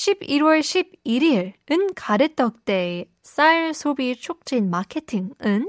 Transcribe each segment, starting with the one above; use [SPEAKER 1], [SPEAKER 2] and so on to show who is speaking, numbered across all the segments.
[SPEAKER 1] 11월 11일은 가래떡 데이 쌀 소비 촉진 마케팅은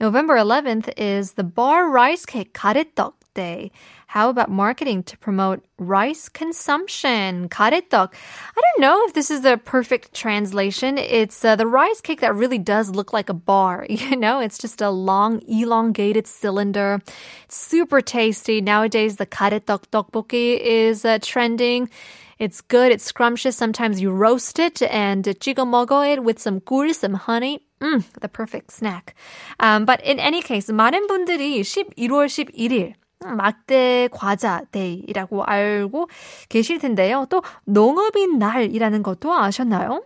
[SPEAKER 1] November 11th is the bar rice cake 가래떡 day. How about marketing to promote rice consumption? 가래떡. I don't know if this is the perfect translation. It's uh, the rice cake that really does look like a bar. You know, it's just a long, elongated cylinder. It's super tasty. Nowadays, the 가래떡 떡볶이 is uh, trending. It's good. It's scrumptious. Sometimes you roast it and 찍어 먹어 it with some 꿀, some honey. Mm, the perfect snack. Um, but in any case, 많은 분들이 11월 11일 막대 과자 데이라고 알고 계실 텐데요. 또 농업인 날이라는 것도 아셨나요?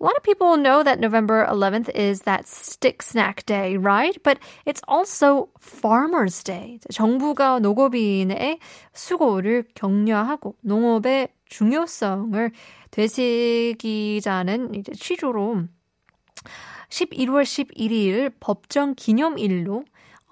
[SPEAKER 1] A lot of people know that November 11th is that stick snack day, right? But it's also Farmer's Day. 정부가 농업인의 수고를 격려하고 농업의 중요성을 되새기자는 이제 취조로 11월 11일 법정 기념일로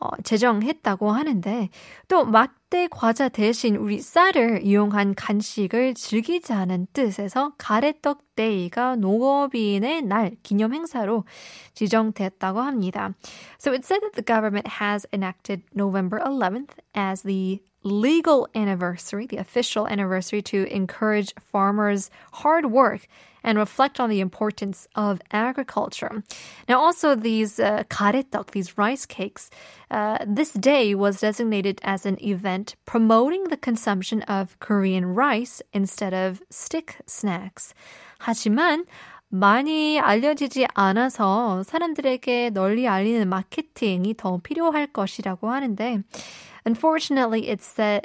[SPEAKER 1] 어, 제정했다고 하는데 또 막대 과자 대신 우리 쌀을 이용한 간식을 즐기자는 뜻에서 가래떡 데이가 농업인의 날 기념 행사로 지정됐다고 합니다. So it said that the government has enacted November 11th as the legal anniversary, the official anniversary to encourage farmers' hard work and reflect on the importance of agriculture. Now, also these uh, 가래떡, these rice cakes, uh, this day was designated as an event promoting the consumption of Korean rice instead of stick snacks. 하지만 많이 알려지지 않아서 사람들에게 널리 알리는 마케팅이 더 필요할 것이라고 하는데 Unfortunately, it's uh,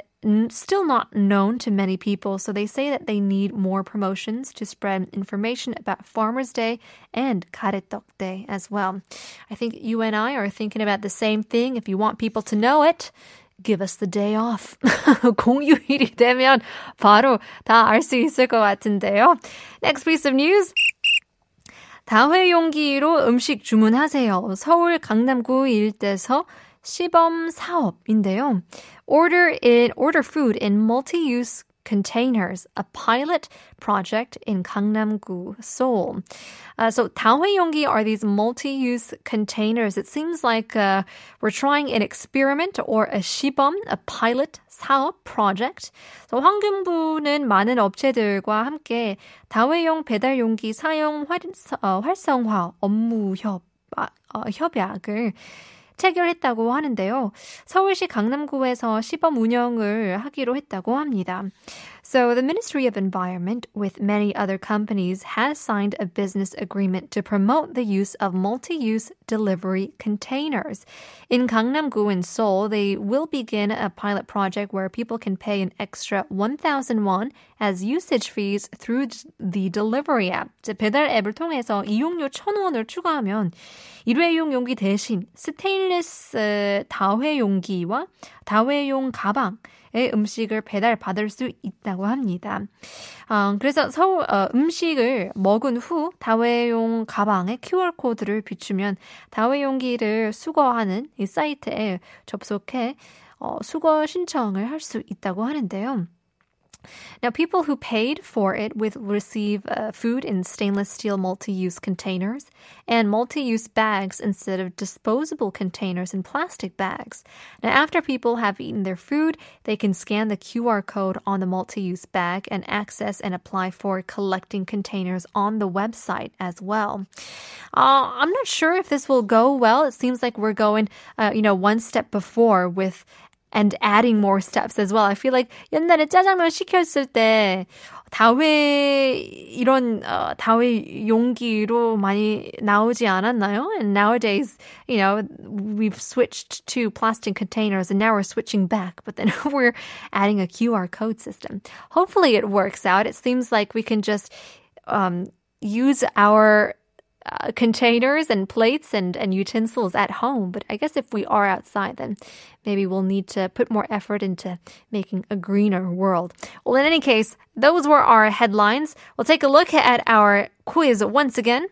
[SPEAKER 1] still not known to many people, so they say that they need more promotions to spread information about Farmers' Day and 가래떡 Day as well. I think you and I are thinking about the same thing. If you want people to know it, give us the day off. 공휴일이 되면 바로 다 알 수 있을 것 같은데요. Next piece of news. 다회용기로 음식 주문하세요. 서울 강남구 일대에서 시범 사업인데요. Order in order food in multi-use containers, a pilot project in Gangnam-gu, Seoul. Uh, so 다회용기 are these multi-use containers. It seems like uh, we're trying an experiment or a 시범, a pilot 사업 project. So 환경부는 많은 업체들과 함께 다회용 배달 용기 사용 활, 어, 활성화 업무 협, 아, 어, 협약을 체결했다고 하는데요. 서울시 강남구에서 시범 운영을 하기로 했다고 합니다. So the Ministry of Environment, with many other companies, has signed a business agreement to promote the use of multi-use delivery containers. In Gangnam-gu in Seoul, they will begin a pilot project where people can pay an extra 1,000 won as usage fees through the delivery app. 배달 앱을 통해서 이용료 1,000원을 추가하면 일회용 용기 대신 스테인리스 다회 용기와 다회용 가방 음식을 배달 받을 수 있다고 합니다. 어, 그래서 서울 어, 음식을 먹은 후 다회용 가방에 QR 코드를 비추면 다회용기를 수거하는 이 사이트에 접속해 어, 수거 신청을 할 수 있다고 하는데요. Now, people who paid for it will receive uh, food in stainless steel multi use containers and multi use bags instead of disposable containers and plastic bags. Now, after people have eaten their food, they can scan the QR code on the multi use bag and access and apply for collecting containers on the website as well. Uh, I'm not sure if this will go well. It seems like we're going, uh, you know, one step before with and adding more steps as well. I feel like 옛날에 짜장면 시켰을 때 다회 이런 어, 다회 용기로 많이 나오지 않았나요? And nowadays, you know, we've switched to plastic containers and now we're switching back, but then we're adding a QR code system. Hopefully it works out. It seems like we can just um, use our uh, containers and plates and, and utensils at home. But I guess if we are outside, then maybe we'll need to put more effort into making a greener world. Well, in any case, those were our headlines. We'll take a look at our quiz once again.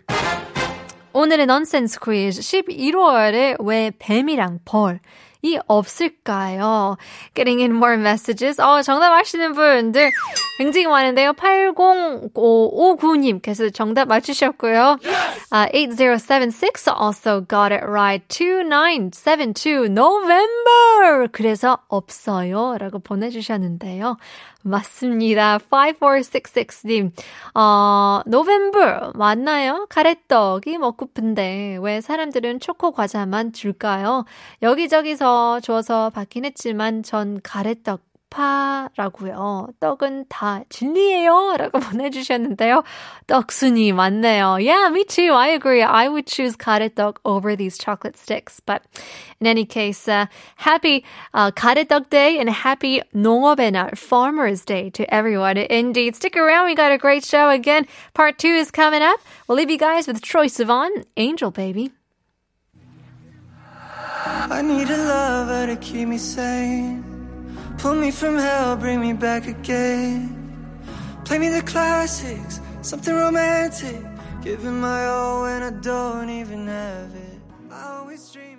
[SPEAKER 1] 오늘의 넌센스 퀴즈 11월에 왜 뱀이랑 벌 이 없을까요? Getting in more messages. 어, 정답 아시는 분들 굉장히 많은데요. 80559님께서 정답 맞추셨고요. Uh, 8076 also got it right. 2972 November. 그래서 없어요. 라고 보내주셨는데요. 맞습니다. 5466님. 어, November 맞나요? 가래떡이 먹고픈데 왜 사람들은 초코 과자만 줄까요? 여기저기서 바꿔 받긴 했지만 전 가래떡 파라고요. 떡은 다 진리예요. 라고 보내주셨는데요. 떡순이 맞네요. Yeah, me too. I agree. I would choose 가래떡 over these chocolate sticks. But in any case, uh, happy uh, 가래떡 day and happy 농업의 날, farmer's day to everyone. Indeed. Stick around. We got a great show again. Part two is coming up. We'll leave you guys with Troye Sivan, Angel Baby.
[SPEAKER 2] I need a lover to keep me sane. Pull me from hell, bring me back again. Play me the classics, something romantic. Giving my all when I don't even have it. I always dream.